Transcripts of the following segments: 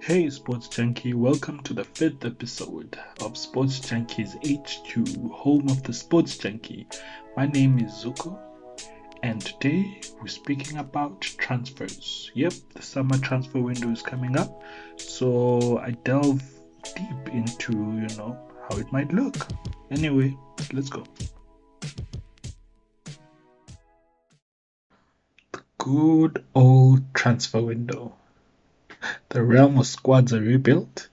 Hey, Sports Junkie, welcome to the fifth episode of Sports Junkies HQ, home of the Sports Junkie. My name is Zuko, and today we're speaking about transfers. Yep, the summer transfer window is coming up, so I delve deep into, you know, how it might look. Anyway, let's go. The good old transfer window. The realm of squads are rebuilt,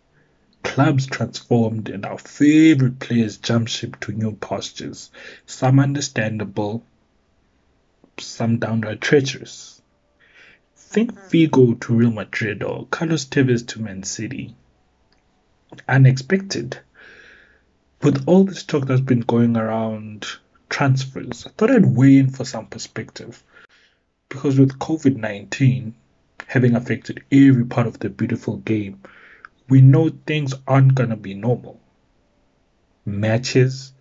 clubs transformed, and our favorite players jump ship to new pastures. Some understandable, some downright treacherous. Think hmm. Figo to Real Madrid or Carlos Tevez to Man City. Unexpected. With all this talk that's been going around transfers, I thought I'd weigh in for some perspective. Because with COVID 19, having affected every part of the beautiful game, we know things aren't going to be normal. Matches,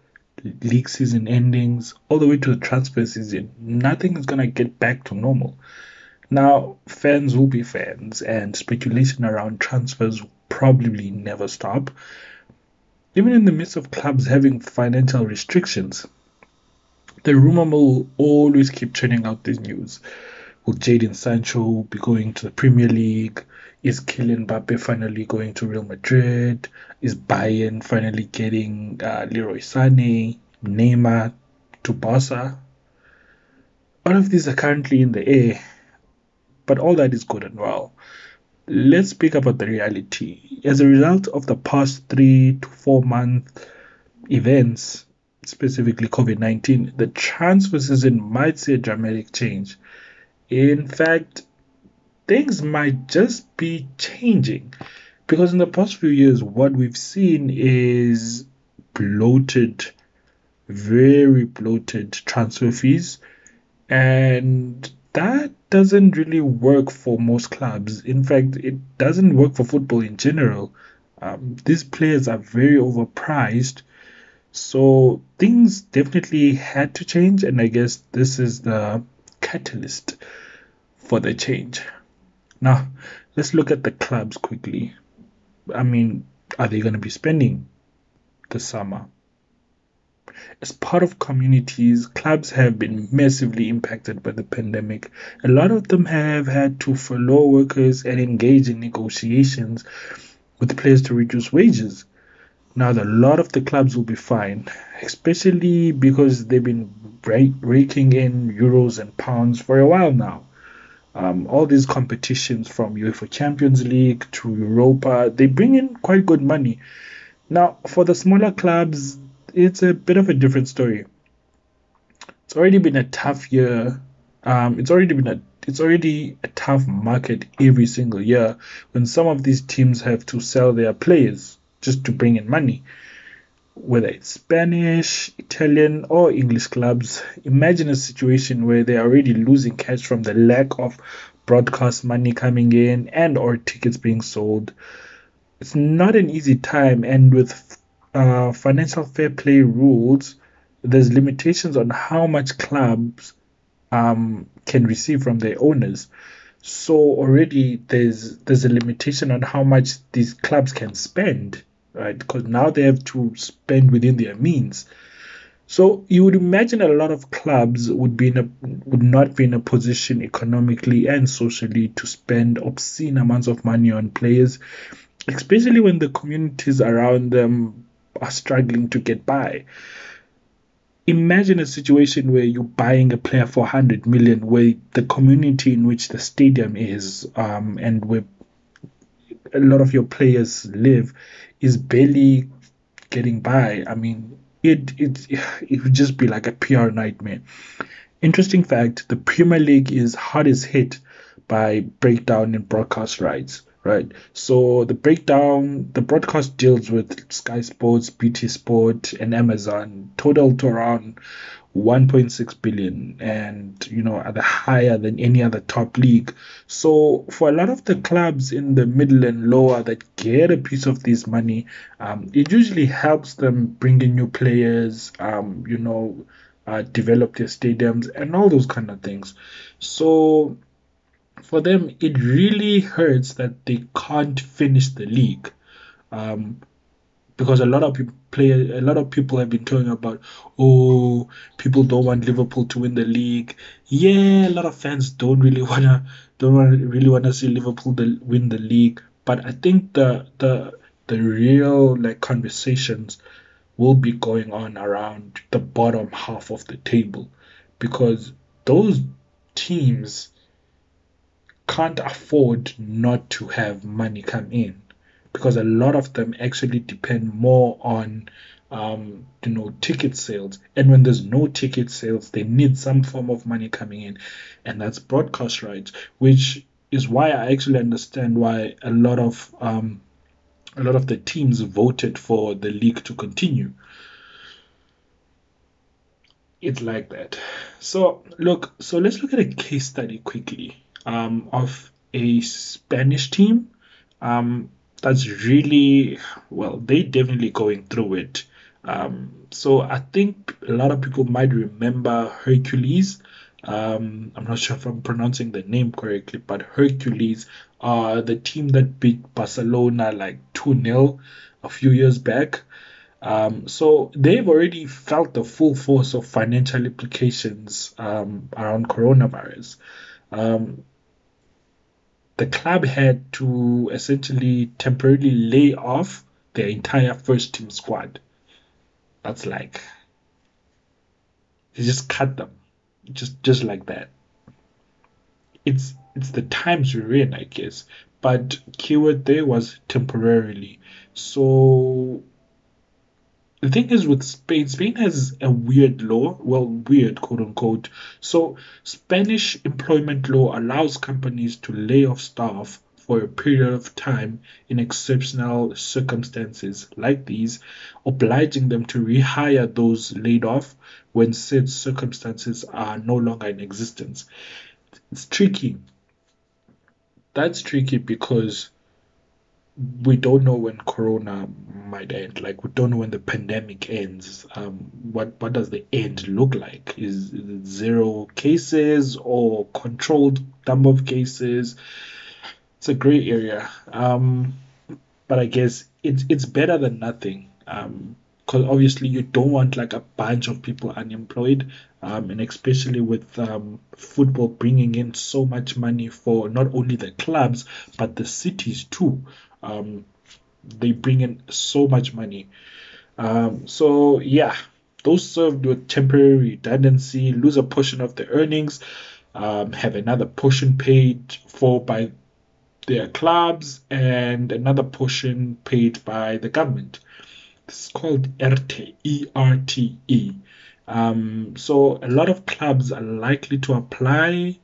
league season endings, all the way to the transfer season, nothing is going to get back to normal. Now, fans will be fans, and speculation around transfers will probably never stop. Even in the midst of clubs having financial restrictions, the rumor mill will always keep churning out this news. Will Jadon Sancho be going to the Premier League? Is Kylian Mbappe finally going to Real Madrid? Is Bayern finally getting uh, Leroy Sané, Neymar to Barca? All of these are currently in the air, but all that is good and well. Let's speak about the reality. As a result of the past three to four month events, specifically COVID 19, the transfer season might see a dramatic change. In fact, things might just be changing because in the past few years, what we've seen is bloated, very bloated transfer fees, and that doesn't really work for most clubs. In fact, it doesn't work for football in general. Um, these players are very overpriced. So things definitely had to change, and I guess this is the catalyst for the change. Now, let's look at the clubs quickly. I mean, are they going to be spending the summer? As part of communities, clubs have been massively impacted by the pandemic. A lot of them have had to furlough workers and engage in negotiations with players to reduce wages. Now, a lot of the clubs will be fine, especially because they've been raking in euros and pounds for a while now um, all these competitions from UEFA Champions League to Europa, they bring in quite good money. Now, for the smaller clubs, it's a bit of a different story. It's already been a tough year. Um, it's already been a it's already a tough market every single year when some of these teams have to sell their players just to bring in money whether it's Spanish, Italian, or English clubs, imagine a situation where they're already losing cash from the lack of broadcast money coming in and or tickets being sold. It's not an easy time, and with uh, financial fair play rules, there's limitations on how much clubs um, can receive from their owners. So already there's there's a limitation on how much these clubs can spend right? Because now they have to spend within their means. So you would imagine a lot of clubs would be in a would not be in a position economically and socially to spend obscene amounts of money on players, especially when the communities around them are struggling to get by. Imagine a situation where you're buying a player for 100 million, where the community in which the stadium is um, and where a lot of your players live is barely getting by. I mean, it it it would just be like a PR nightmare. Interesting fact: the Premier League is hardest hit by breakdown in broadcast rights. Right, so the breakdown, the broadcast deals with Sky Sports, BT Sport, and Amazon, total to around 1.6 billion and you know are the higher than any other top league. So for a lot of the clubs in the middle and lower that get a piece of this money um, it usually helps them bring in new players um, you know uh, develop their stadiums and all those kind of things. So for them, it really hurts that they can't finish the league. Um, because a lot of people play a lot of people have been talking about oh people don't want Liverpool to win the league. Yeah a lot of fans don't really wanna don't really wanna see Liverpool the, win the league. But I think the the the real like conversations will be going on around the bottom half of the table. Because those teams can't afford not to have money come in because a lot of them actually depend more on um, you know ticket sales. And when there's no ticket sales they need some form of money coming in. And that's broadcast rights which is why I actually understand why a lot of um, a lot of the teams voted for the league to continue. It's like that. So look so let's look at a case study quickly um, of a Spanish team. Um, that's really well they definitely going through it. Um, so i think a lot of people might remember hercules. Um, i'm not sure if i'm pronouncing the name correctly but hercules are the team that beat barcelona like 2-0 a few years back. Um, so they've already felt the full force of financial implications um, around coronavirus. Um, the club had to essentially temporarily lay off their entire first team squad. That's like they just cut them, just just like that. It's it's the times we're in, I guess. But keyword there was temporarily. So the thing is with Spain, Spain has a weird law, well, weird, quote unquote. So, Spanish employment law allows companies to lay off staff for a period of time in exceptional circumstances like these, obliging them to rehire those laid off when said circumstances are no longer in existence. It's tricky. That's tricky because we don't know when corona might end. Like we don't know when the pandemic ends. Um what what does the end look like? Is, zero cases or controlled number of cases? It's a gray area. Um but i guess it's it's better than nothing. Um because obviously you don't want like a bunch of people unemployed. Um, and especially with um, football bringing in so much money for not only the clubs but the cities too um, they bring in so much money. Um, so yeah, those served with temporary redundancy lose a portion of their earnings, um, have another portion paid for by their clubs, and another portion paid by the government. It's called ERTE, E-R-T-E. Um, so a lot of clubs are likely to apply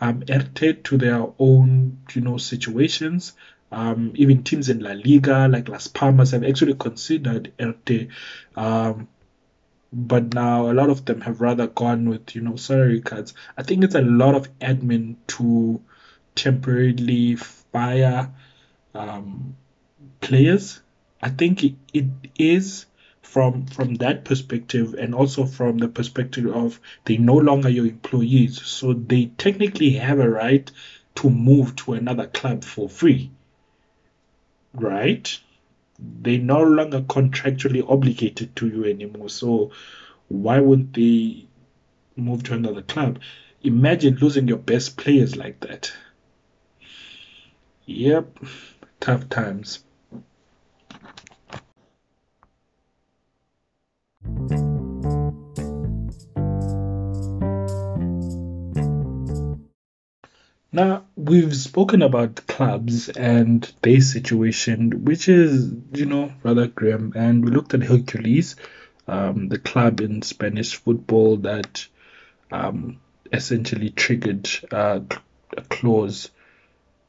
um, ERTE to their own, you know, situations. Um, even teams in La Liga, like Las Palmas, have actually considered ERTE. Um, but now a lot of them have rather gone with, you know, salary cuts. I think it's a lot of admin to temporarily fire um, players. I think it, it is from from that perspective and also from the perspective of they no longer your employees so they technically have a right to move to another club for free right? They're no longer contractually obligated to you anymore. So why wouldn't they move to another club? Imagine losing your best players like that. Yep, tough times. Now, we've spoken about clubs and their situation, which is, you know, rather grim. And we looked at Hercules, um, the club in Spanish football that um, essentially triggered uh, a clause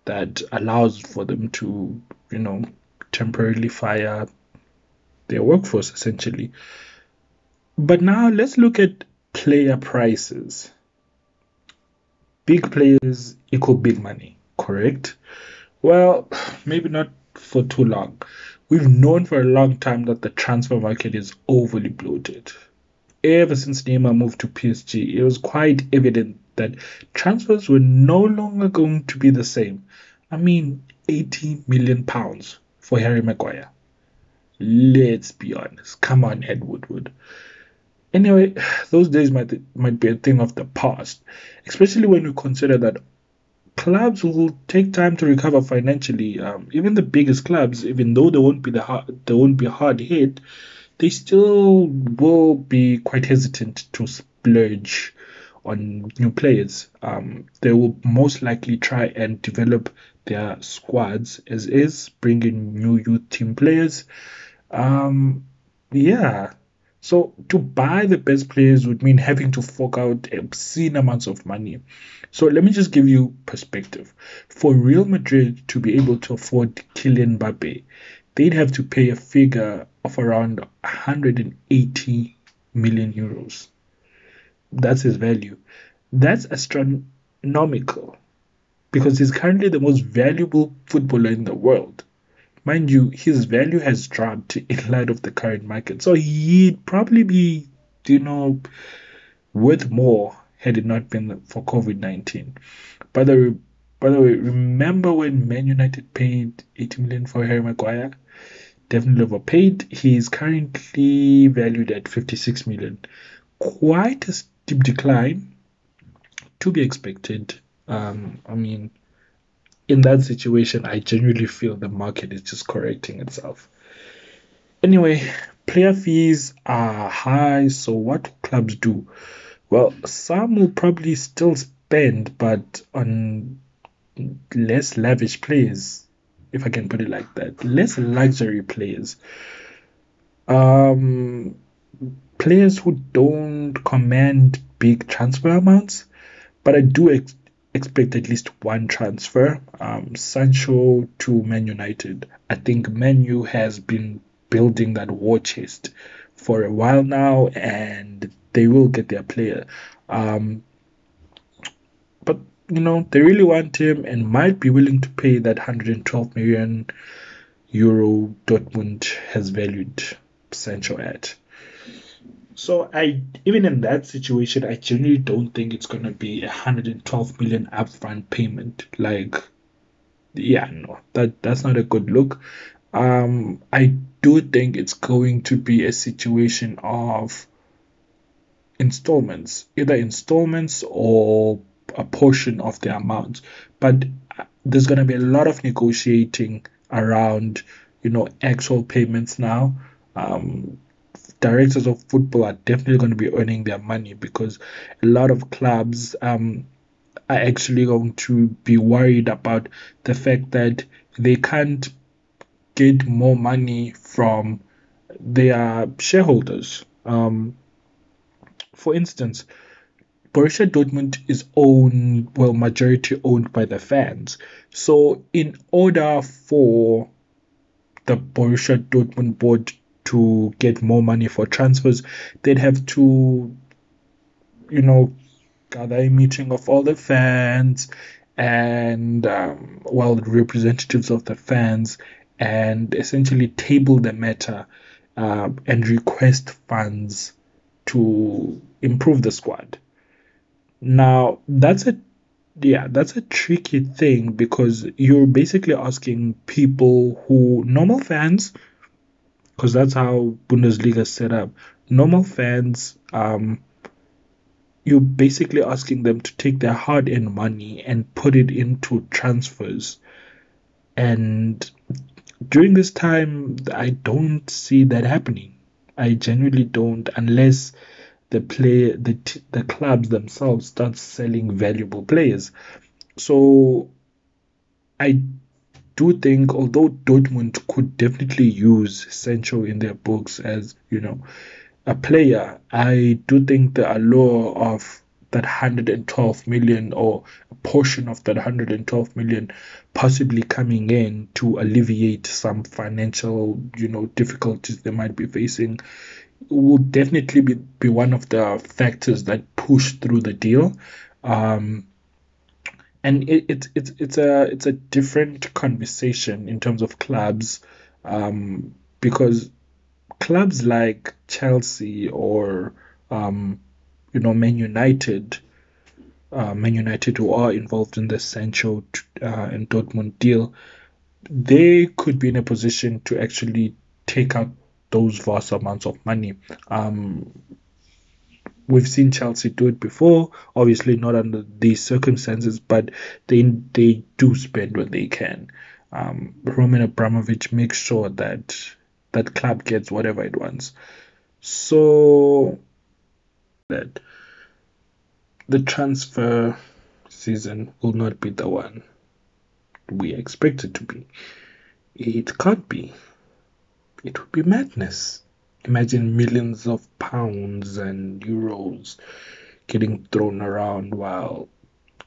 that allows for them to, you know, temporarily fire their workforce, essentially. But now let's look at player prices big players equal big money, correct? Well, maybe not for too long. We've known for a long time that the transfer market is overly bloated. Ever since Neymar moved to PSG, it was quite evident that transfers were no longer going to be the same. I mean, 80 million pounds for Harry Maguire. Let's be honest. Come on, Ed Woodward. Anyway, those days might might be a thing of the past, especially when you consider that clubs will take time to recover financially. Um, even the biggest clubs, even though they won't be the hard, they won't be hard hit, they still will be quite hesitant to splurge on new players. Um, they will most likely try and develop their squads as is, bring in new youth team players. Um, yeah, so to buy the best players would mean having to fork out obscene amounts of money. So let me just give you perspective. For Real Madrid to be able to afford Kylian Mbappe, they'd have to pay a figure of around 180 million euros. That's his value. That's astronomical because he's currently the most valuable footballer in the world. Mind you, his value has dropped in light of the current market. So he'd probably be, you know, worth more had it not been for COVID 19. By the by the way, remember when Man United paid 80 million for Harry Maguire? Definitely overpaid. He is currently valued at 56 million. Quite a steep decline to be expected. Um, I mean, in that situation, I genuinely feel the market is just correcting itself. Anyway, player fees are high, so what clubs do? Well, some will probably still spend, but on less lavish players, if I can put it like that, less luxury players. Um, players who don't command big transfer amounts, but I do ex- expect at least one transfer. Um, Sancho to Man United. I think Man U has been building that war chest for a while now, and they will get their player. Um, but you know they really want him and might be willing to pay that 112 million euro Dortmund has valued Sancho at. So I even in that situation, I genuinely don't think it's gonna be a 112 million upfront payment. Like, yeah, no, that that's not a good look. Um, I do think it's going to be a situation of installments, either installments or a portion of the amount. But there's gonna be a lot of negotiating around, you know, actual payments now. Um, directors of football are definitely going to be earning their money because a lot of clubs um, are actually going to be worried about the fact that they can't get more money from their shareholders. Um, for instance, Borussia Dortmund is owned, well, majority owned by the fans. So, in order for the Borussia Dortmund board to get more money for transfers, they'd have to, you know, gather a meeting of all the fans and, um, well, representatives of the fans and essentially table the matter uh, and request funds to improve the squad. Now, that's a yeah, that's a tricky thing because you're basically asking people who normal fans because that's how Bundesliga is set up. Normal fans, um, you're basically asking them to take their hard earned money and put it into transfers. And during this time, I don't see that happening. I genuinely don't, unless the play the t- the clubs themselves start selling valuable players. So I do think, although Dortmund could definitely use Sancho in their books as, you know, a player, I do think the allure of that 112 million or a portion of that 112 million possibly coming in to alleviate some financial, you know, difficulties they might be facing will definitely be, be one of the factors that push through the deal. Um, and it, it, it's it's a it's a different conversation in terms of clubs um, because clubs like Chelsea or um, you know Man United uh, Man United, who are involved in the Sancho uh, and Dortmund deal, they could be in a position to actually take out those vast amounts of money. Um, we've seen Chelsea do it before, obviously not under these circumstances, but they they do spend what they can. Um, Roman Abramovich makes sure that that club gets whatever it wants. So that the transfer season will not be the one we expect it to be. It can't be. It would be madness. Imagine millions of pounds and euros getting thrown around while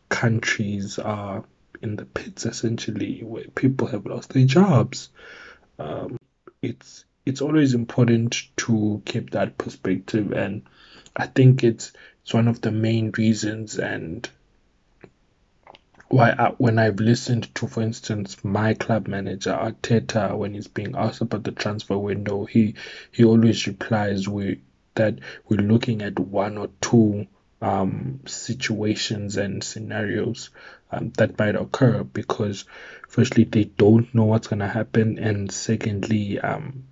countries are in the pits essentially where people have lost their jobs. Um, it's it's always important to keep that perspective and I think it's it's one of the main reasons and why I, when I've listened to, for instance, my club manager Arteta, when he's being asked about the transfer window, he he always replies we that we're looking at one or two um, situations and scenarios um, that might occur because, firstly, they don't know what's going to happen, and secondly, um,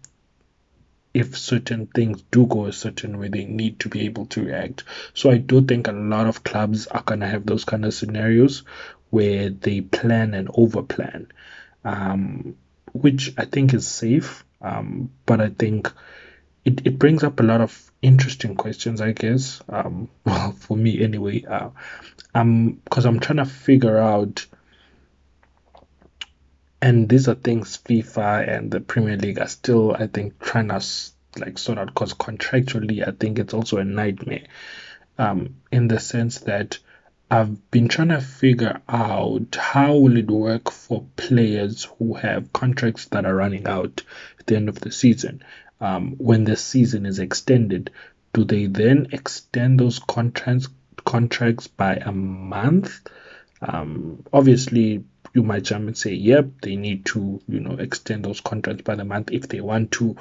if certain things do go a certain way, they need to be able to react. So I do think a lot of clubs are gonna have those kind of scenarios where they plan and overplan, um, which I think is safe. Um, but I think it, it brings up a lot of interesting questions, I guess. Um, well, for me anyway. Uh, um, because I'm trying to figure out, and these are things FIFA and the Premier League are still, I think, trying to like sort out. Because contractually, I think it's also a nightmare. Um, in the sense that I've been trying to figure out how will it work for players who have contracts that are running out at the end of the season. Um, when the season is extended, do they then extend those contracts contracts by a month? Um, obviously, you might jump and say, "Yep, they need to, you know, extend those contracts by the month if they want to."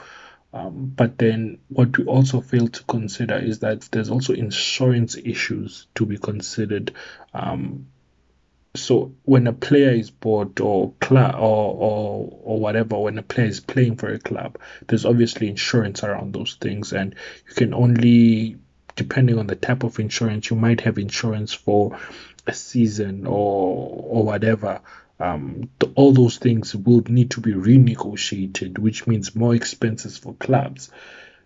Um, but then what we also fail to consider is that there's also insurance issues to be considered. Um, so when a player is bought or club or, or or whatever, when a player is playing for a club, there's obviously insurance around those things, and you can only depending on the type of insurance, you might have insurance for a season or or whatever um, all those things will need to be renegotiated, which means more expenses for clubs.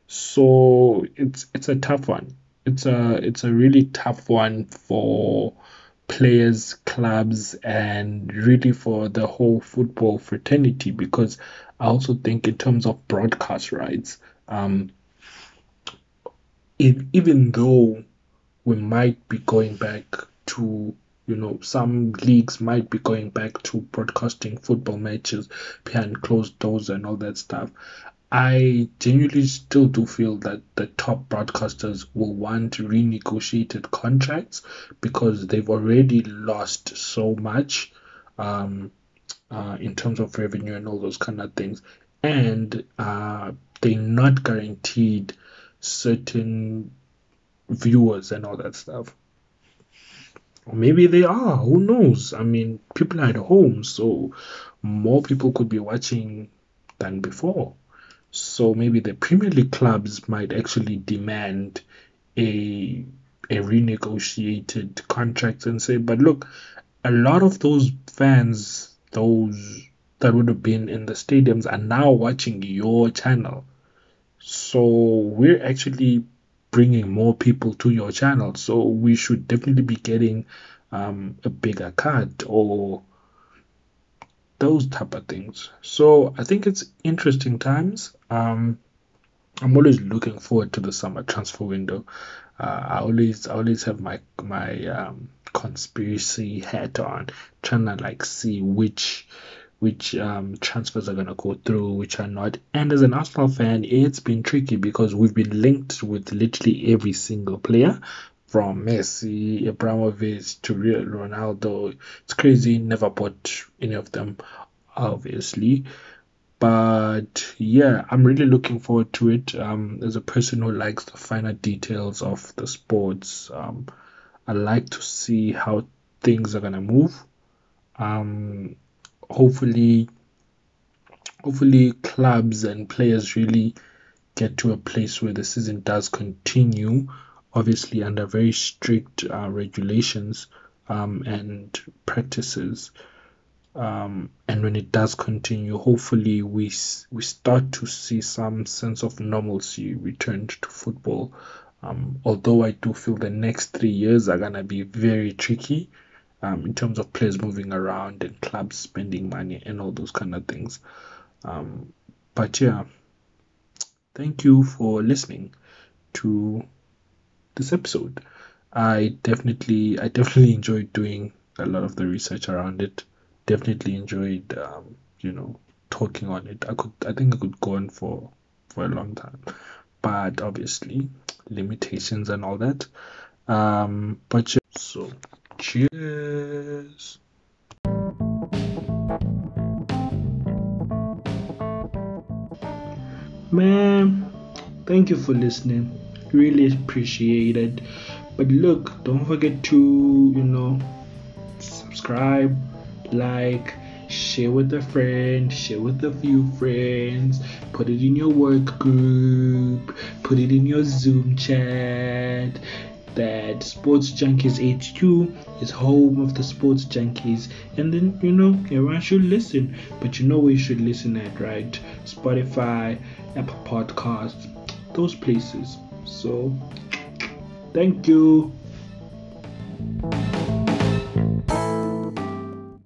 So it's it's a tough one. It's a it's a really tough one for players, clubs, and really for the whole football fraternity because I also think in terms of broadcast rights, um, if, even though we might be going back to you know, some leagues might be going back to broadcasting football matches behind closed doors and all that stuff. I genuinely still do feel that the top broadcasters will want renegotiated contracts because they've already lost so much um, uh, in terms of revenue and all those kind of things. And uh, they're not guaranteed certain viewers and all that stuff. Maybe they are. Who knows? I mean, people are at home, so more people could be watching than before. So maybe the Premier League clubs might actually demand a a renegotiated contract and say, but look, a lot of those fans, those that would have been in the stadiums, are now watching your channel. So we're actually bringing more people to your channel. So we should definitely be getting um, a bigger cut or those type of things. So I think it's interesting times. Um, I'm always looking forward to the summer transfer window. Uh, I always I always have my my um, conspiracy hat on, trying to like see which which um, transfers are going to go through, which are not. And as an Arsenal fan, it's been tricky because we've been linked with literally every single player from Messi, Abramovich to Ronaldo. It's crazy, never bought any of them, obviously. But yeah, I'm really looking forward to it. Um, as a person who likes the finer details of the sports, um, I like to see how things are gonna move. Um, hopefully, hopefully clubs and players really get to a place where the season does continue, obviously under very strict uh, regulations um, and practices. Um, and when it does continue, hopefully we we start to see some sense of normalcy returned to football. Um, although I do feel the next three years are gonna be very tricky um, in terms of players moving around and clubs spending money and all those kind of things. Um, but yeah, thank you for listening to this episode. I definitely, I definitely enjoyed doing a lot of the research around it. Definitely enjoyed, um, you know, talking on it. I could, I think I could go on for for a long time, but obviously limitations and all that. Um, but yeah, so cheers. Man, thank you for listening. Really appreciate it. But look, don't forget to, you know, subscribe, like, share with a friend, share with a few friends, put it in your work group, put it in your Zoom chat. That Sports Junkies HQ is home of the Sports Junkies, and then you know everyone should listen. But you know you should listen at, right? Spotify, Apple Podcasts, those places. So, thank you.